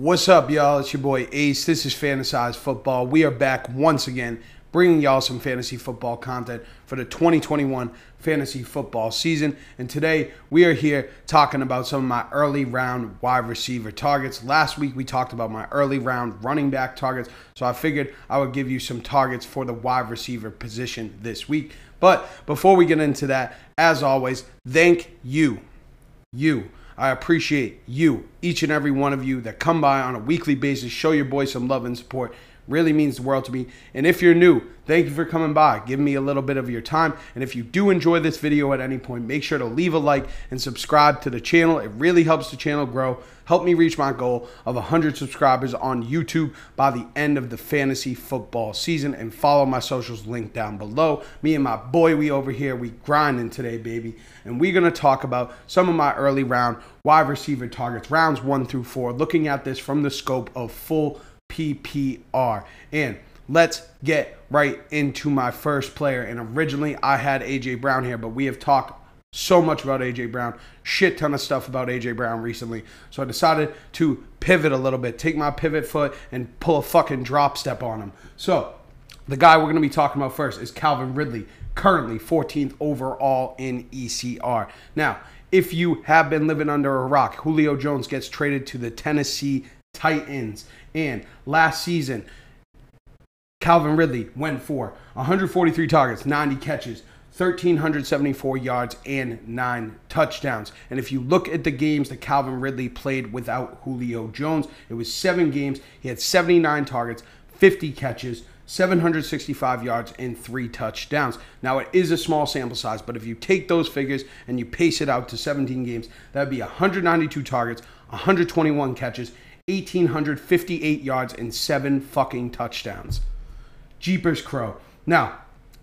What's up, y'all? It's your boy Ace. This is Fantasize Football. We are back once again bringing y'all some fantasy football content for the 2021 fantasy football season. And today we are here talking about some of my early round wide receiver targets. Last week we talked about my early round running back targets. So I figured I would give you some targets for the wide receiver position this week. But before we get into that, as always, thank you. You I appreciate you, each and every one of you that come by on a weekly basis, show your boy some love and support. Really means the world to me. And if you're new, thank you for coming by. Give me a little bit of your time. And if you do enjoy this video at any point, make sure to leave a like and subscribe to the channel. It really helps the channel grow. Help me reach my goal of 100 subscribers on YouTube by the end of the fantasy football season. And follow my socials linked down below. Me and my boy, we over here, we grinding today, baby. And we're going to talk about some of my early round wide receiver targets, rounds one through four, looking at this from the scope of full PPR. And let's get right into my first player. And originally I had AJ Brown here, but we have talked so much about AJ Brown, shit ton of stuff about AJ Brown recently. So I decided to pivot a little bit, take my pivot foot and pull a fucking drop step on him. So the guy we're going to be talking about first is Calvin Ridley, currently 14th overall in ECR. Now, if you have been living under a rock, Julio Jones gets traded to the Tennessee Titans. And last season, Calvin Ridley went for 143 targets, 90 catches, 1,374 yards, and nine touchdowns. And if you look at the games that Calvin Ridley played without Julio Jones, it was seven games. He had 79 targets, 50 catches, 765 yards, and three touchdowns. Now, it is a small sample size, but if you take those figures and you pace it out to 17 games, that would be 192 targets, 121 catches, 1,858 yards, and seven fucking touchdowns. Jeepers Crow. Now,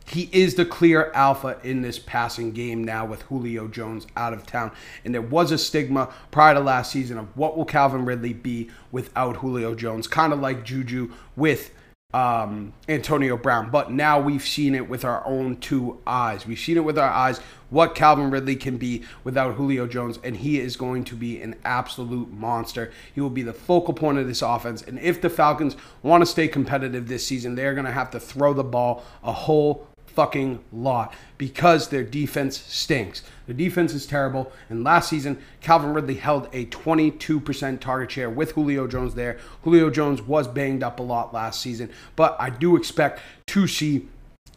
he is the clear alpha in this passing game now with Julio Jones out of town. And there was a stigma prior to last season of what will Calvin Ridley be without Julio Jones, kind of like Juju with um, Antonio Brown. But now we've seen it with our own two eyes. We've seen it with our eyes what Calvin Ridley can be without Julio Jones, and he is going to be an absolute monster. He will be the focal point of this offense. And if the Falcons want to stay competitive this season, they're going to have to throw the ball a whole fucking lot because their defense stinks. The defense is terrible. And last season, Calvin Ridley held a 22% target share with Julio Jones there. Julio Jones was banged up a lot last season, but I do expect to see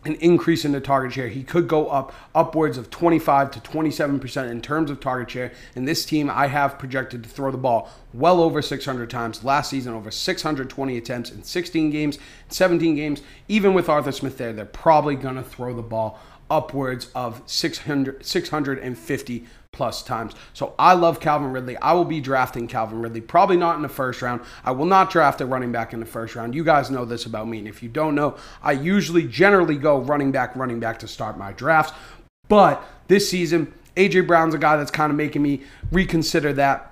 an increase in the target share. He could go up upwards of 25 to 27% in terms of target share. And this team, I have projected to throw the ball well over 600 times. Last season, over 620 attempts in 16 games, 17 games. Even with Arthur Smith there, they're probably going to throw the ball upwards of 600, 650 plus times. So I love Calvin Ridley. I will be drafting Calvin Ridley, probably not in the first round. I will not draft a running back in the first round. You guys know this about me. And if you don't know, I usually generally go running back, running back to start my drafts. But this season, AJ Brown's a guy that's kind of making me reconsider that.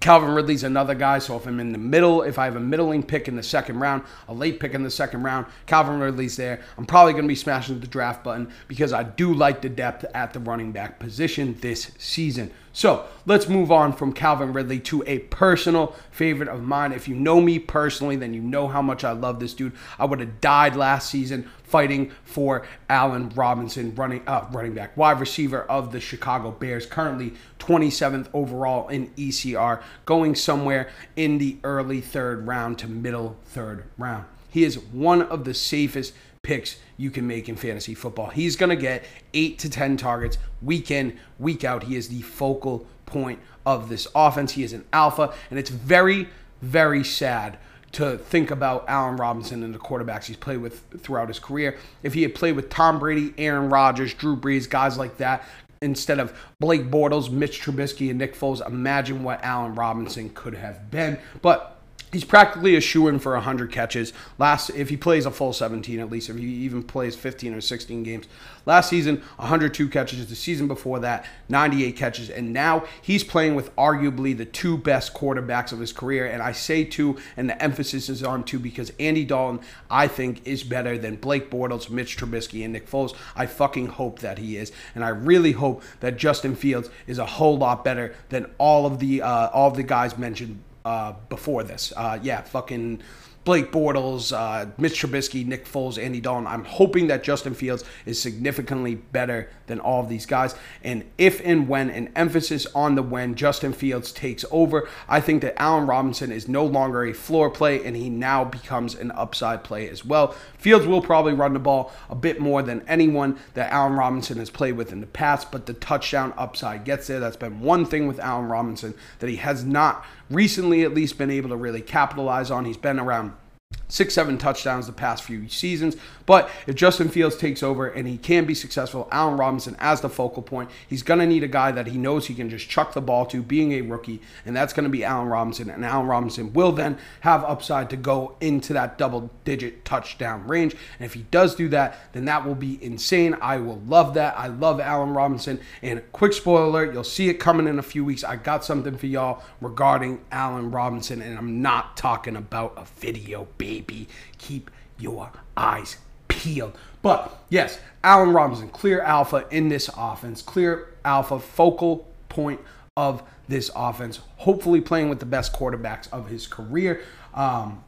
Calvin Ridley's another guy. So if I'm in the middle, if I have a middling pick in the second round, a late pick in the second round, Calvin Ridley's there. I'm probably going to be smashing the draft button because I do like the depth at the running back position this season. So let's move on from Calvin Ridley to a personal favorite of mine. If you know me personally, then you know how much I love this dude. I would have died last season fighting for Allen Robinson, running uh, running back, wide receiver of the Chicago Bears, currently 27th overall in ECR, going somewhere in the early third round to middle third round. He is one of the safest picks you can make in fantasy football. He's going to get eight to 10 targets week in, week out. He is the focal point of this offense. He is an alpha, and it's very, very sad to think about Allen Robinson and the quarterbacks he's played with throughout his career. If he had played with Tom Brady, Aaron Rodgers, Drew Brees, guys like that, instead of Blake Bortles, Mitch Trubisky, and Nick Foles, imagine what Allen Robinson could have been. But He's practically a shoe in for 100 catches. Last, if he plays a full 17, at least if he even plays 15 or 16 games. Last season, 102 catches. The season before that, 98 catches. And now he's playing with arguably the two best quarterbacks of his career. And I say two, and the emphasis is on two because Andy Dalton, I think, is better than Blake Bortles, Mitch Trubisky, and Nick Foles. I fucking hope that he is, and I really hope that Justin Fields is a whole lot better than all of the uh, all of the guys mentioned uh, before this. Uh, yeah, fucking Blake Bortles, uh, Mitch Trubisky, Nick Foles, Andy Dalton. I'm hoping that Justin Fields is significantly better than all of these guys. And if and when an emphasis on the when Justin Fields takes over, I think that Allen Robinson is no longer a floor play and he now becomes an upside play as well. Fields will probably run the ball a bit more than anyone that Allen Robinson has played with in the past, but the touchdown upside gets there. That's been one thing with Allen Robinson that he has not recently at least been able to really capitalize on. He's been around six, seven touchdowns the past few seasons. But if Justin Fields takes over and he can be successful, Allen Robinson as the focal point, he's going to need a guy that he knows he can just chuck the ball to, being a rookie, and that's going to be Allen Robinson. And Allen Robinson will then have upside to go into that double digit touchdown range. And if he does do that, then that will be insane. I will love that. I love Allen Robinson. And quick spoiler alert, you'll see it coming in a few weeks. I got something for y'all regarding Allen Robinson, and I'm not talking about a video, baby. Keep your eyes peeled. But yes, Allen Robinson, clear alpha in this offense, clear alpha focal point of this offense. Hopefully, playing with the best quarterbacks of his career. Um,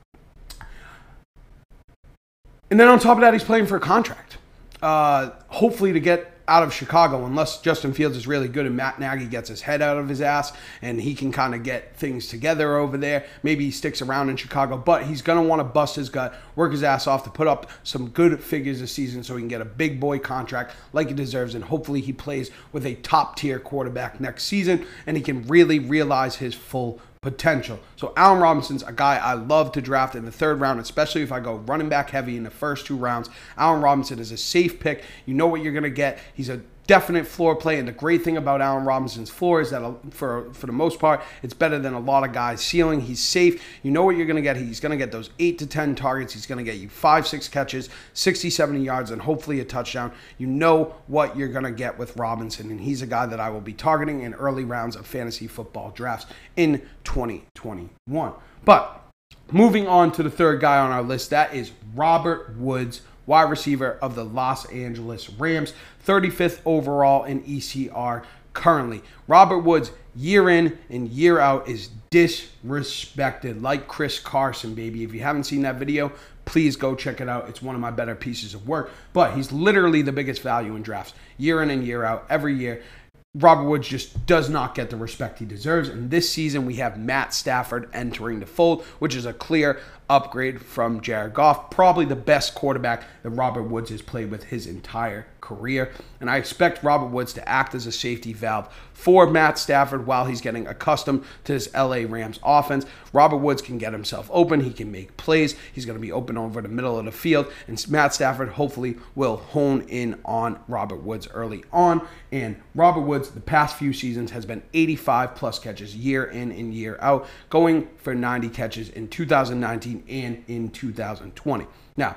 and then on top of that, he's playing for a contract. Uh, hopefully, to get out of Chicago unless Justin Fields is really good and Matt Nagy gets his head out of his ass and he can kind of get things together over there. Maybe he sticks around in Chicago, but he's going to want to bust his gut, work his ass off to put up some good figures this season so he can get a big boy contract like he deserves. And hopefully he plays with a top tier quarterback next season and he can really realize his full potential. So Allen Robinson's a guy I love to draft in the third round, especially if I go running back heavy in the first two rounds. Allen Robinson is a safe pick. You know what you're going to get. He's a definite floor play. And the great thing about Allen Robinson's floor is that uh, for for the most part, it's better than a lot of guys' ceiling. He's safe. You know what you're going to get. He's going to get those eight to ten targets. He's going to get you five, six catches, 60, 70 yards, and hopefully a touchdown. You know what you're going to get with Robinson, and he's a guy that I will be targeting in early rounds of fantasy football drafts in 2021. But moving on to the third guy on our list, that is Robert Woods wide receiver of the Los Angeles Rams, 35th overall in ECR currently. Robert Woods, year in and year out, is disrespected like Chris Carson, baby. If you haven't seen that video, please go check it out. It's one of my better pieces of work. But he's literally the biggest value in drafts, year in and year out, every year. Robert Woods just does not get the respect he deserves. And this season, we have Matt Stafford entering the fold, which is a clear upgrade from Jared Goff. Probably the best quarterback that Robert Woods has played with his entire career. And I expect Robert Woods to act as a safety valve for Matt Stafford while he's getting accustomed to this LA Rams offense. Robert Woods can get himself open, he can make plays, he's going to be open over the middle of the field, and Matt Stafford hopefully will hone in on Robert Woods early on. And Robert Woods, the past few seasons, has been 85 plus catches year in and year out, going for 90 catches in 2019 and in 2020. Now,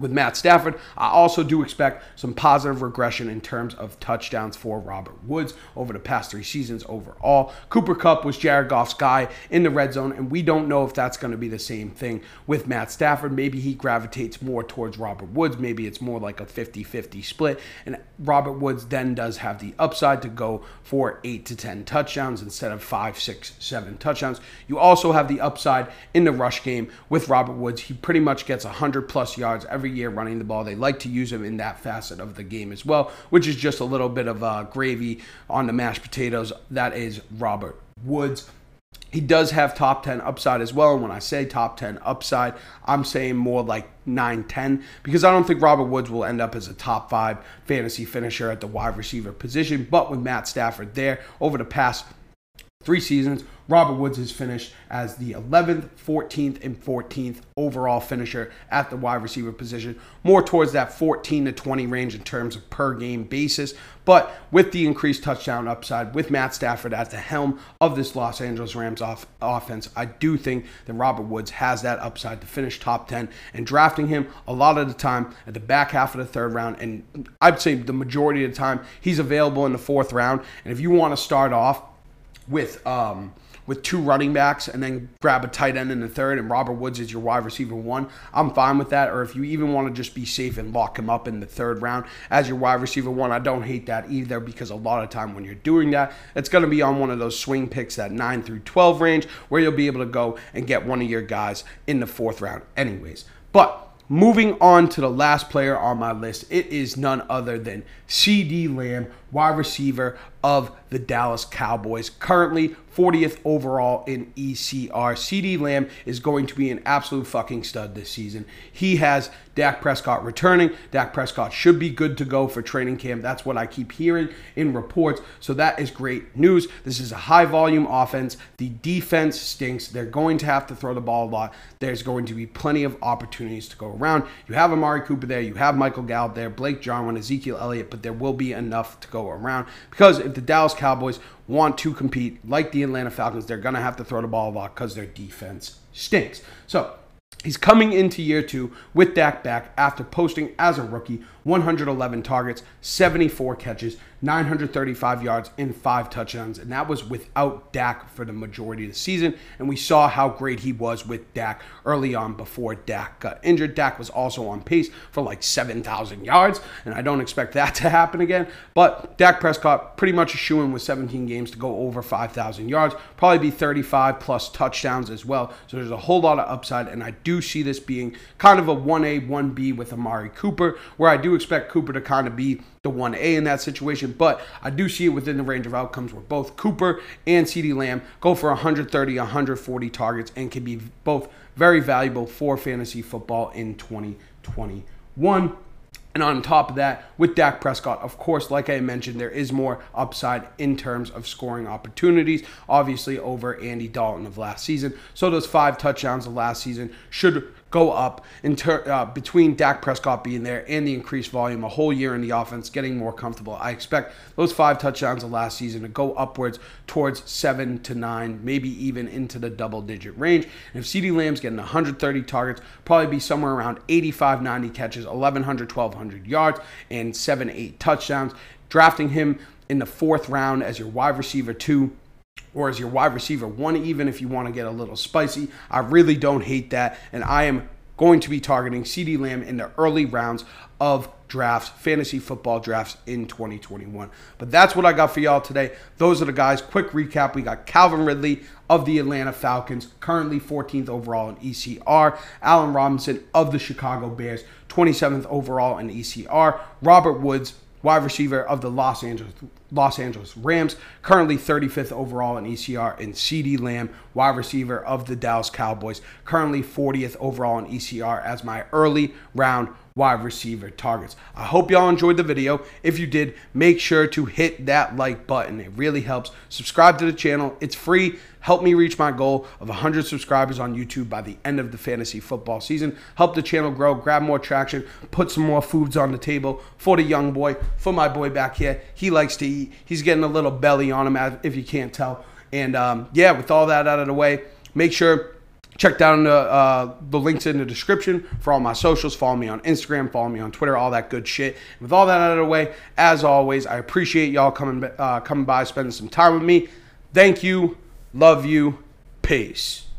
with Matt Stafford. I also do expect some positive regression in terms of touchdowns for Robert Woods over the past three seasons overall. Cooper Kupp was Jared Goff's guy in the red zone, and we don't know if that's going to be the same thing with Matt Stafford. Maybe he gravitates more towards Robert Woods. Maybe it's more like a 50 50 split. And Robert Woods then does have the upside to go for eight to 10 touchdowns instead of five, six, seven touchdowns. You also have the upside in the rush game with Robert Woods. He pretty much gets 100 plus yards every year running the ball. They like to use him in that facet of the game as well, which is just a little bit of uh, gravy on the mashed potatoes. That is Robert Woods. He does have top 10 upside as well. And when I say top 10 upside, I'm saying more like 9 10 because I don't think Robert Woods will end up as a top five fantasy finisher at the wide receiver position. But with Matt Stafford there over the past three seasons, Robert Woods has finished as the 11th, 14th, and 14th overall finisher at the wide receiver position, more towards that 14 to 20 range in terms of per game basis. But with the increased touchdown upside, with Matt Stafford at the helm of this Los Angeles Rams off- offense, I do think that Robert Woods has that upside to finish top 10. And drafting him a lot of the time at the back half of the third round, and I'd say the majority of the time, he's available in the fourth round. And if you want to start off with um, with two running backs and then grab a tight end in the third and Robert Woods is your wide receiver one, I'm fine with that. Or if you even want to just be safe and lock him up in the third round as your wide receiver one, I don't hate that either because a lot of time when you're doing that, it's going to be on one of those swing picks that 9 through 12 range where you'll be able to go and get one of your guys in the fourth round, anyways. But moving on to the last player on my list, it is none other than CeeDee Lamb, wide receiver of the Dallas Cowboys. Currently 40th overall in ECR. CeeDee Lamb is going to be an absolute fucking stud this season. He has Dak Prescott returning. Dak Prescott should be good to go for training camp. That's what I keep hearing in reports. So that is great news. This is a high volume offense. The defense stinks. They're going to have to throw the ball a lot. There's going to be plenty of opportunities to go around. You have Amari Cooper there. You have Michael Gallup there, Blake Jarwin, Ezekiel Elliott, but there will be enough to go around because if the Dallas Cowboys want to compete like the Atlanta Falcons, they're going to have to throw the ball a lot because their defense stinks. So He's coming into year two with Dak back after posting as a rookie 111 targets, 74 catches, 935 yards, and five touchdowns. And that was without Dak for the majority of the season. And we saw how great he was with Dak early on before Dak got injured. Dak was also on pace for like 7,000 yards. And I don't expect that to happen again. But Dak Prescott pretty much a shoe in with 17 games to go over 5,000 yards, probably be 35 plus touchdowns as well. So there's a whole lot of upside. And I do see this being kind of a 1A, 1B with Amari Cooper, where I do expect Cooper to kind of be the 1A in that situation, but I do see it within the range of outcomes where both Cooper and CeeDee Lamb go for 130, 140 targets and can be both very valuable for fantasy football in 2021. And on top of that, with Dak Prescott, of course, like I mentioned, there is more upside in terms of scoring opportunities, obviously over Andy Dalton of last season. So those five touchdowns of last season should go up ter- uh, between Dak Prescott being there and the increased volume, a whole year in the offense, getting more comfortable. I expect those five touchdowns of last season to go upwards towards seven to nine, maybe even into the double digit range. And if CeeDee Lamb's getting 130 targets, probably be somewhere around 85, 90 catches, 1,100, 1,200 yards, and seven, eight touchdowns. Drafting him in the fourth round as your wide receiver two or as your wide receiver one, even if you want to get a little spicy. I really don't hate that. And I am going to be targeting CeeDee Lamb in the early rounds of drafts, fantasy football drafts in 2021. But that's what I got for y'all today. Those are the guys. Quick recap we got Calvin Ridley of the Atlanta Falcons, currently 14th overall in ECR. Allen Robinson of the Chicago Bears, 27th overall in ECR. Robert Woods, wide receiver of the Los Angeles Los Angeles Rams, currently 35th overall in ECR, and CeeDee Lamb, wide receiver of the Dallas Cowboys, currently 40th overall in ECR as my early round wide receiver targets. I hope y'all enjoyed the video. If you did, make sure to hit that like button. It really helps. Subscribe to the channel. It's free. Help me reach my goal of 100 subscribers on YouTube by the end of the fantasy football season. Help the channel grow, grab more traction, put some more foods on the table for the young boy, for my boy back here. He likes to eat. He's getting a little belly on him, if you can't tell. And um, yeah, with all that out of the way, make sure check down the, uh, the links in the description for all my socials. Follow me on Instagram, follow me on Twitter, all that good shit. With all that out of the way, as always, I appreciate y'all coming uh, coming by, spending some time with me. Thank you. Love you. Peace.